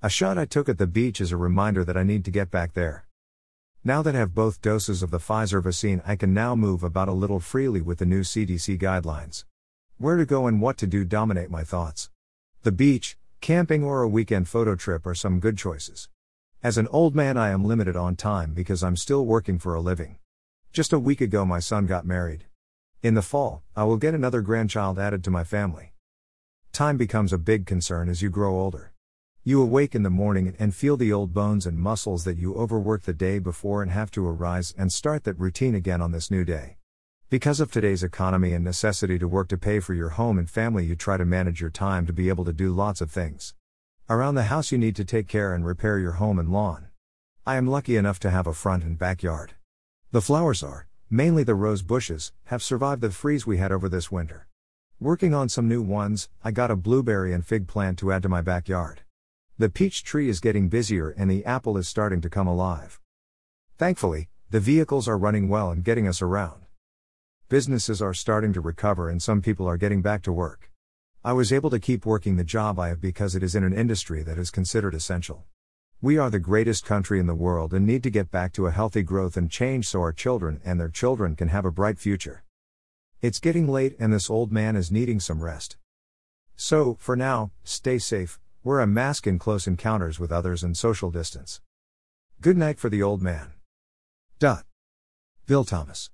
A shot I took at the beach is a reminder that I need to get back there. Now that I have both doses of the Pfizer vaccine, I can now move about a little freely with the new CDC guidelines. Where to go and what to do dominate my thoughts. The beach, camping, or a weekend photo trip are some good choices. As an old man, I am limited on time because I'm still working for a living. Just a week ago, my son got married. In the fall, I will get another grandchild added to my family. Time becomes a big concern as you grow older. You awake in the morning and feel the old bones and muscles that you overworked the day before and have to arise and start that routine again on this new day. Because of today's economy and necessity to work to pay for your home and family, you try to manage your time to be able to do lots of things. Around the house, you need to take care and repair your home and lawn. I am lucky enough to have a front and backyard. The flowers are, mainly the rose bushes, have survived the freeze we had over this winter. Working on some new ones, I got a blueberry and fig plant to add to my backyard. The peach tree is getting busier and the apple is starting to come alive. Thankfully, the vehicles are running well and getting us around. Businesses are starting to recover and some people are getting back to work. I was able to keep working the job I have because it is in an industry that is considered essential. We are the greatest country in the world and need to get back to a healthy growth and change so our children and their children can have a bright future. It's getting late and this old man is needing some rest. So, for now, stay safe, wear a mask in close encounters with others and social distance. Good night for the old man. Dot. Bill Thomas.